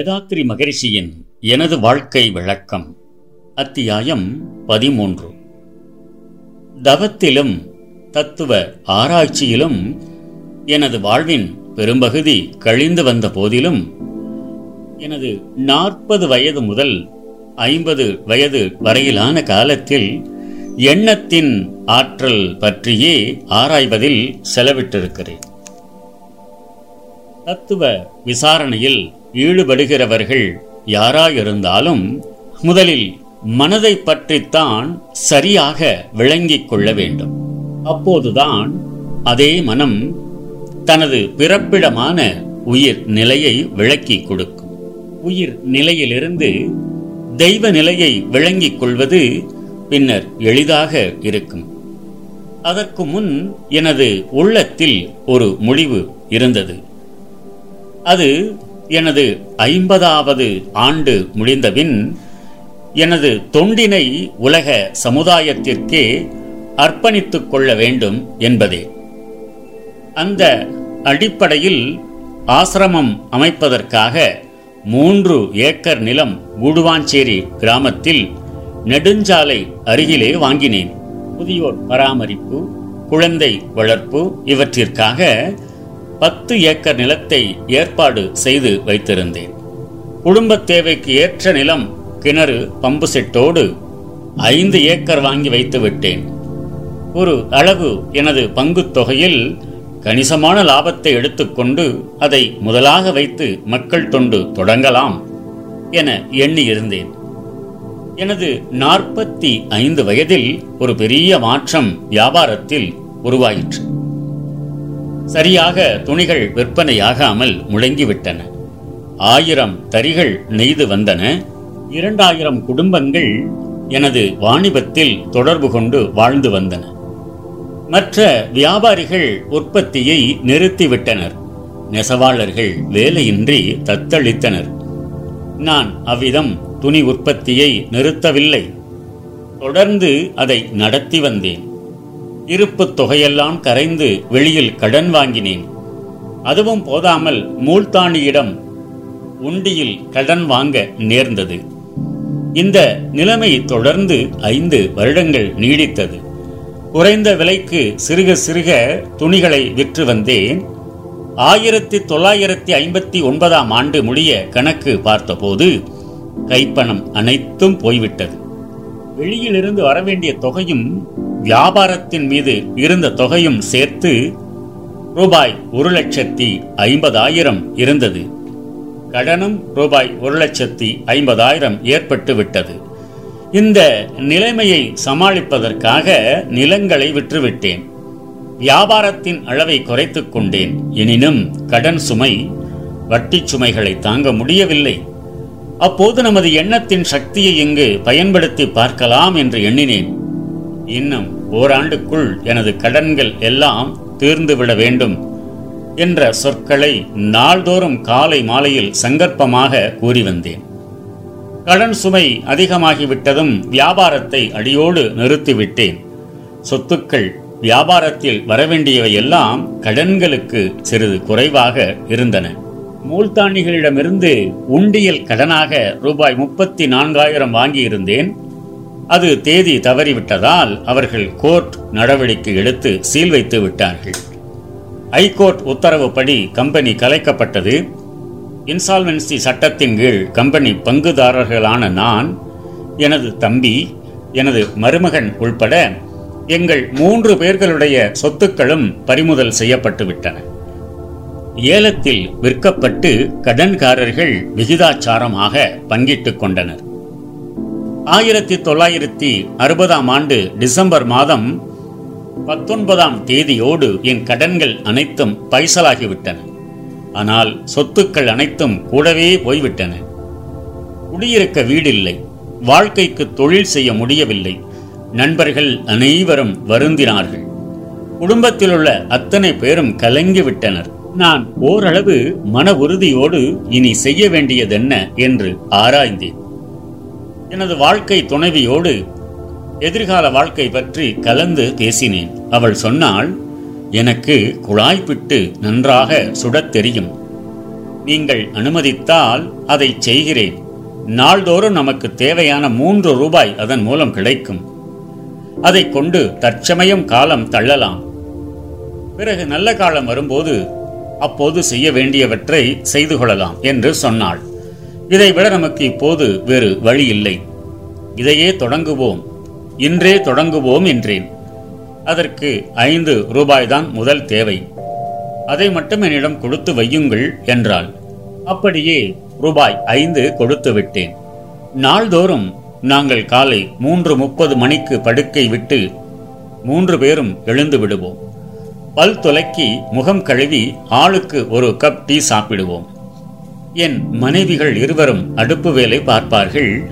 வேதாத்ரி மகரிஷியின் எனது வாழ்க்கை விளக்கம் அத்தியாயம் பதிமூன்று. தவத்திலும் தத்துவ ஆராய்ச்சியிலும் எனது வாழ்வின் பெரும்பகுதி கழிந்து வந்த போதிலும் எனது நாற்பது வயது முதல் ஐம்பது வயது வரையிலான காலத்தில் எண்ணத்தின் ஆற்றல் பற்றியே ஆராய்வதில் செலவிட்டிருக்கிறேன். தத்துவ விசாரணையில் ஈடுபடுகிறவர்கள் யாராயிருந்தாலும் முதலில் மனதை பற்றித்தான் சரியாக விளங்கிக் கொள்ள வேண்டும். அப்போதுதான் அதே மனம் தனது பிறப்பிடமான உயிர் நிலையை விளக்கி கொடுக்கும். உயிர் நிலையிலிருந்து தெய்வ நிலையை விளங்கிக் கொள்வது பின்னர் எளிதாக இருக்கும். அதற்கு முன் எனது உள்ளத்தில் ஒரு முடிவு இருந்தது. அது எனது ஐம்பதாவது ஆண்டு முடிந்தபின் எனது தொண்டினை உலக சமுதாயத்திற்கே அர்ப்பணித்துக் கொள்ள வேண்டும் என்பதே. அந்த அடிப்படையில் ஆசிரமம் அமைப்பதற்காக மூன்று ஏக்கர் நிலம் கூடுவாஞ்சேரி கிராமத்தில் நெடுஞ்சாலை அருகிலே வாங்கினேன். முதியோர் பராமரிப்பு குழந்தை வளர்ப்பு இவற்றிற்காக பத்து ஏக்கர் நிலத்தை ஏற்பாடு செய்து வைத்திருந்தேன். குடும்பத் தேவைக்கு ஏற்ற நிலம் கிணறு பம்பு செட்டோடு ஐந்து ஏக்கர் வாங்கி வைத்து விட்டேன். ஒரு அளவு எனது பங்கு தொகையில் கணிசமான லாபத்தை எடுத்துக்கொண்டு அதை முதலாக வைத்து மக்கள் தொண்டு தொடங்கலாம் என எண்ணியிருந்தேன் எனது நாற்பத்தி ஐந்து வயதில் ஒரு பெரிய மாற்றம் வியாபாரத்தில் உருவாயிற்று. சரியாக துணிகள் விற்பனையாகாமல் முழங்கிவிட்டன. ஆயிரம் தறிகள் நெய்து வந்தன. இரண்டாயிரம் குடும்பங்கள் எனது வாணிபத்தில் தொடர்பு கொண்டு வாழ்ந்து வந்தன. மற்ற வியாபாரிகள் உற்பத்தியை நிறுத்திவிட்டனர். நெசவாளர்கள் வேலையின்றி தத்தளித்தனர். நான் அவ்விதம் துணி உற்பத்தியை நிறுத்தவில்லை. தொடர்ந்து அதை நடத்தி வந்தேன். இருப்புத் தொகையெல்லாம் கரைந்து வெளியில் கடன் வாங்கினேன். அதுவும் போதாமல் மூல்தானியிடம் உண்டியில் கடன் வாங்க நேர்ந்தது. இந்த நிலைமை தொடர்ந்து ஐந்து வருடங்கள் நீடித்தது. குறைந்த விலைக்கு சிறுக சிறுக துணிகளை விற்று வந்தேன். ஆயிரத்தி தொள்ளாயிரத்தி ஐம்பத்தி ஒன்பதாம் ஆண்டு முடிய கணக்கு பார்த்தபோது கைப்பணம் அனைத்தும் போய்விட்டது. வெளியிலிருந்து வரவேண்டிய தொகையும் வியாபாரத்தின் மீது இருந்த தொகையும் சேர்த்து ரூபாய் ஒரு லட்சத்தி ஐம்பதாயிரம் இருந்தது. கடனும் ரூபாய் ஒரு லட்சத்தி ஐம்பதாயிரம் ஏற்பட்டு விட்டது. இந்த நிலைமையை சமாளிப்பதற்காக நிலங்களை விற்றுவிட்டேன். வியாபாரத்தின் அளவை குறைத்துக் கொண்டேன். எனினும் கடன் சுமை வட்டிச் சுமைகளை தாங்க முடியவில்லை. அப்போது நமது எண்ணத்தின் சக்தியை இங்கு பயன்படுத்தி பார்க்கலாம் என்று எண்ணினேன். இன்னும் ஓராண்டுக்குள் எனது கடன்கள் எல்லாம் தீர்ந்துவிட வேண்டும் என்ற சொற்களை நாள்தோறும் காலை மாலையில் சங்கற்பமாக கூறி வந்தேன். கடன் சுமை அதிகமாகிவிட்டதும் வியாபாரத்தை அடியோடு நிறுத்திவிட்டேன். சொத்துக்கள் வியாபாரத்தில் வரவேண்டியவை எல்லாம் கடன்களுக்கு சிறிது குறைவாக இருந்தன. மூல்தாண்டிகளிடமிருந்து உண்டியல் கடனாக ரூபாய் முப்பத்தி நான்காயிரம் வாங்கியிருந்தேன். அது தேதி தவறிவிட்டதால் அவர்கள் கோர்ட் நடவடிக்கை எடுத்து சீல் வைத்து விட்டார்கள். ஐகோர்ட் உத்தரவுப்படி கம்பெனி கலைக்கப்பட்டது. இன்சால்வென்சி சட்டத்தின் கீழ் கம்பெனி பங்குதாரர்களான நான் எனது தம்பி எனது மருமகன் உள்பட எங்கள் மூன்று பேர்களுடைய சொத்துக்களும் பறிமுதல் செய்யப்பட்டு விட்டன ஏலத்தில் விற்கப்பட்டு கடன்காரர்கள் விகிதாச்சாரமாக பங்கிட்டுக் கொண்டனர். ஆயிரத்தி தொள்ளாயிரத்தி அறுபதாம் ஆண்டு டிசம்பர் மாதம் பத்தொன்பதாம் தேதியோடு என் கடன்கள் அனைத்தும் பைசலாகிவிட்டன. ஆனால் சொத்துக்கள் அனைத்தும் கூடவே போய்விட்டன. குடியிருக்க வீடில்லை. வாழ்க்கைக்கு தொழில் செய்ய முடியவில்லை. நண்பர்கள் அனைவரும் வருந்தினார்கள். குடும்பத்தில் உள்ள அத்தனை பேரும் கலங்கிவிட்டனர். நான் ஓரளவு மன உறுதியோடு இனி செய்ய வேண்டியதென்ன என்று ஆராய்ந்தேன். எனது வாழ்க்கை துணைவியோடு எதிர்கால வாழ்க்கை பற்றி கலந்து பேசினேன். அவள் சொன்னாள் எனக்கு குழாய்பிட்டு நன்றாக சுடத் தெரியும். நீங்கள் அனுமதித்தால் அதை செய்கிறேன். நாள்தோறும் நமக்கு தேவையான மூன்று ரூபாய் அதன் மூலம் கிடைக்கும். அதை கொண்டு தற்சமயம் காலம் தள்ளலாம். பிறகு நல்ல காலம் வரும்போது அப்போது செய்ய வேண்டியவற்றை செய்து கொள்ளலாம் என்று சொன்னாள். இதைவிட நமக்கு இப்போது வேறு வழி இல்லை. இதையே தொடங்குவோம். இன்றே தொடங்குவோம் என்றேன். அதற்கு ஐந்து ரூபாய்தான் முதல் தேவை. அதை மட்டும் என்னிடம் கொடுத்து வையுங்கள் என்றாள். அப்படியே ரூபாய் ஐந்து கொடுத்து விட்டேன். நாள்தோறும் நாங்கள் காலை மூன்று முப்பது மணிக்கு படுக்கை விட்டு மூன்று பேரும் எழுந்து விடுவோம். பல் துலக்கி முகம் கழுவி ஆளுக்கு ஒரு கப் டீ சாப்பிடுவோம். என் மனைவிகள் இருவரும் அடுப்பு வேலை பார்ப்பார்கள்.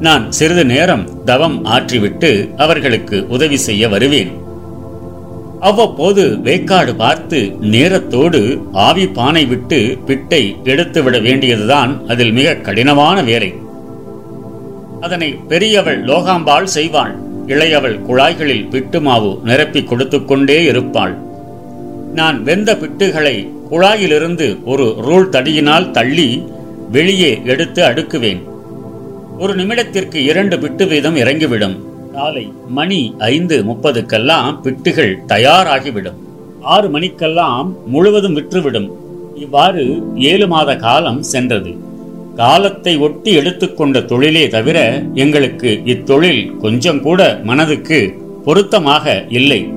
நான் சிறிது நேரம் தவம் ஆற்றிவிட்டு அவர்களுக்கு உதவி செய்ய வருவேன். அவ்வப்போது வேக்காடு பார்த்து நேரத்தோடு ஆவி பானை விட்டு பிட்டை எடுத்துவிட வேண்டியதுதான் அதில் மிக கடினமான வேலை. அதனை பெரியவள் லோகாம்பாள் செய்வாள். இளையவள் குழாய்களில் பிட்டு மாவு நிரப்பி கொடுத்து கொண்டே இருப்பாள். நான் வெந்த பிட்டுகளை குழாயிலிருந்து ஒரு ரூல் தடியினால் தள்ளி வெளியே எடுத்து அடுக்குவேன். ஒரு நிமிடத்திற்கு இரண்டு பிட்டு வீதம் இறங்கிவிடும். காலை மணி ஐந்து முப்பதுக்கெல்லாம் பிட்டுகள் தயாராகிவிடும். ஆறு மணிக்கெல்லாம் முழுவதும் விற்றுவிடும். இவ்வாறு ஏழு மாத காலம் சென்றது. காலத்தை ஒட்டி எடுத்துக்கொண்ட தொழிலே தவிர எங்களுக்கு இத்தொழில் கொஞ்சம் கூட மனதுக்கு பொருத்தமாக இல்லை.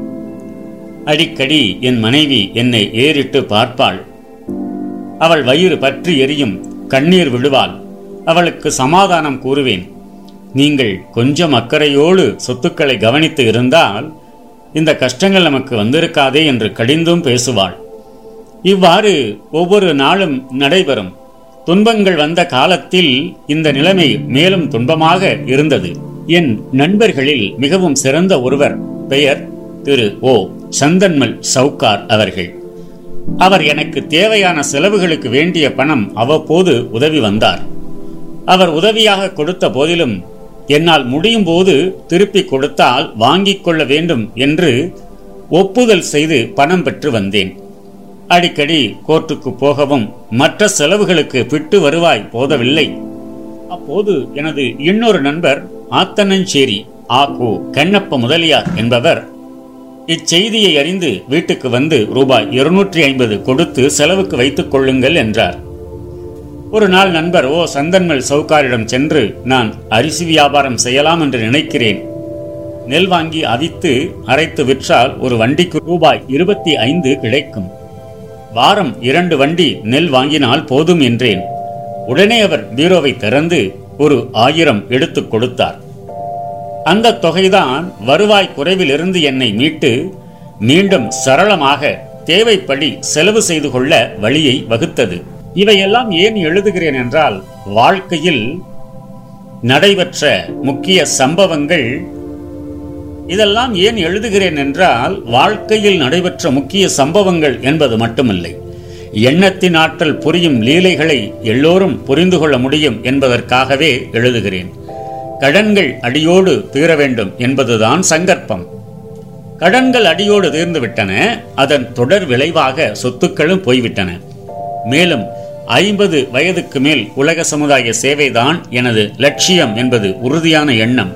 அடிக்கடி என் மனைவி என்னை ஏறிட்டு பார்ப்பாள். அவள் வயிறு பற்றி எரியும் கண்ணீர் விடுவாள் அவளுக்கு சமாதானம் கூறுவேன். நீங்கள் கொஞ்சம் அக்கறையோடு சொத்துக்களை கவனித்து இருந்தால் இந்த கஷ்டங்கள் நமக்கு வந்திருக்காதே என்று கடிந்தும் பேசுவாள். இவ்வாறு ஒவ்வொரு நாளும் நடைபெறும். துன்பங்கள் வந்த காலத்தில் இந்த நிலைமை மேலும் துன்பமாக இருந்தது. என் நண்பர்களில் மிகவும் சிறந்த ஒருவர் பெயர் திரு ஓ சந்தன்மல் சவுக்கார் அவர்கள். அவர் எனக்கு தேவையான செலவுகளுக்கு வேண்டிய பணம் அவ்வப்போது உதவி வந்தார். அவர் உதவியாக கொடுத்த போதிலும் என்னால் முடியும் போது திருப்பி கொடுத்தால் வாங்கிக் கொள்ள வேண்டும் என்று ஒப்புதல் செய்து பணம் பெற்று வந்தேன். அடிக்கடி கோர்ட்டுக்கு போகவும் மற்ற செலவுகளுக்கு பிட்டு வருவாய் போதவில்லை. அப்போது எனது இன்னொரு நண்பர் ஆத்தனஞ்சேரி ஆகு கண்ணப்ப முதலியார் என்பவர் இச்செய்தியை அறிந்து வீட்டுக்கு வந்து ரூபாய் இருநூற்றி ஐம்பது கொடுத்து செலவுக்கு வைத்துக் கொள்ளுங்கள் என்றார். ஒரு நாள் நண்பர் ஓ சந்தன்மல் சவுக்காரிடம் சென்று நான் அரிசி வியாபாரம் செய்யலாம் என்று நினைக்கிறேன். நெல் வாங்கி அவித்து அரைத்து விற்றால் ஒரு வண்டிக்கு ரூபாய் இருபத்தி ஐந்து கிடைக்கும். வாரம் இரண்டு வண்டி நெல் வாங்கினால் போதும் என்றேன். உடனே அவர் பீரோவை திறந்து ஒரு ஆயிரம் எடுத்துக் கொடுத்தார். அந்த தொகைதான் வருவாய் குறைவிலிருந்து என்னை மீட்டு மீண்டும் சரளமாக தேவைப்படி செலவு செய்து கொள்ள வழியை வகுத்தது. இவையெல்லாம் ஏன் எழுதுகிறேன் என்றால் வாழ்க்கையில் நடைபெற்ற முக்கிய சம்பவங்கள் இதெல்லாம் ஏன் எழுதுகிறேன் என்றால் வாழ்க்கையில் நடைபெற்ற முக்கிய சம்பவங்கள் என்பது மட்டுமில்லை. எண்ணத்தின் ஆற்றல் புரியும் லீலைகளை எல்லோரும் புரிந்து கொள்ள முடியும் என்பதற்காகவே எழுதுகிறேன். கடன்கள் அடியோடு தீர வேண்டும் என்பதுதான் சங்கற்பம். கடன்கள் அடியோடு தீர்ந்துவிட்டன அதன் தொடர் விளைவாக சொத்துக்களும் போய்விட்டன. மேலும் ஐம்பது வயதுக்கு மேல் உலக சமுதாய சேவைதான் எனது லட்சியம் என்பது உறுதியான எண்ணம்.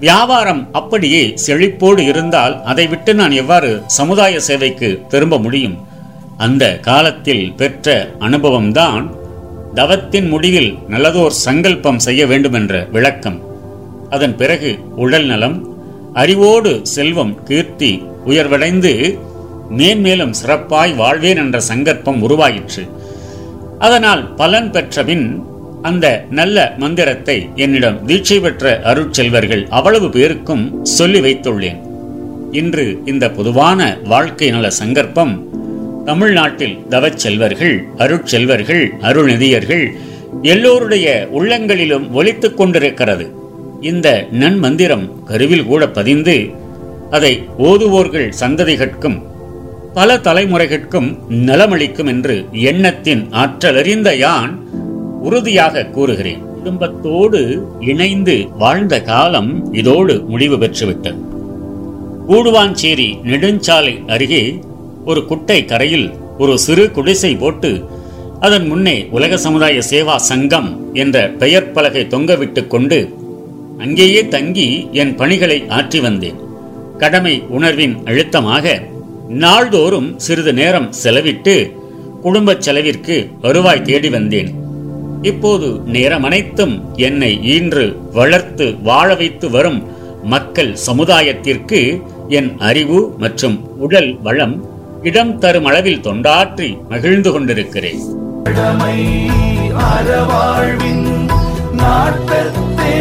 வியாபாரம் அப்படியே செழிப்போடு இருந்தால் அதை விட்டு நான் எவ்வாறு சமுதாய சேவைக்கு திரும்ப முடியும்? அந்த காலத்தில் பெற்ற அனுபவம்தான் தவத்தின் முடிவில் நல்லதோர் சங்கல்பம் செய்ய வேண்டுமென்ற விளக்கம். அதன் பிறகு உடல் நலம் அறிவோடு செல்வம் கீர்த்தி உயர்வடைந்து மேன்மேலும் சிறப்பாய் வாழ்வேன் என்ற சங்கற்பம் உருவாயிற்று. அதனால் பலன் பெற்றபின் அந்த நல்ல மந்திரத்தை என்னிடம் தீட்சை பெற்ற அருட்செல்வர்கள் அவ்வளவு பேருக்கும் சொல்லி வைத்துள்ளேன். இன்று இந்த பொதுவான வாழ்க்கை நல சங்கற்பம் தமிழ்நாட்டில் தவச்செல்வர்கள் அருட்செல்வர்கள் அருள்நிதியர்கள் எல்லோருடைய உள்ளங்களிலும் ஒலித்துக் கொண்டிருக்கிறது. இந்த நன்மந்திரம் கருவில் கூட பதிந்து அதை ஓதுவோர்கள் சந்ததிகட்கும் பல தலைமுறைகளுக்கும் நலமளிக்கும் என்று எண்ணத்தின் ஆற்றலறிந்த யான் உறுதியாக கூறுகிறேன். குடும்பத்தோடு இணைந்து வாழ்ந்த காலம் இதோடு முடிவு பெற்றுவிட்டது. கூடுவாஞ்சேரி நெடுஞ்சாலை அருகே ஒரு குட்டை கரையில் ஒரு சிறு குடிசை போட்டு அதன் முன்னே உலக சமுதாய சேவா சங்கம் என்ற பெயர் பலகை தொங்கவிட்டுக் கொண்டு அங்கேயே தங்கி என் பணிகளை ஆற்றி வந்தேன். கடமை உணர்வின் அழுத்தமாக நாள்தோறும் சிறிது நேரம் செலவிட்டு குடும்பச் செலவிற்கு வருவாய் தேடி வந்தேன். இப்போது நேரம் அனைத்தும் என்னை ஈன்று வளர்த்து வாழ வைத்து வரும் மக்கள் சமுதாயத்திற்கு என் அறிவு மற்றும் உடல் வளம் இடம் தரும் அளவில் தொண்டாற்றி மகிழ்ந்து கொண்டிருக்கிறேன். நாட்டத்தே.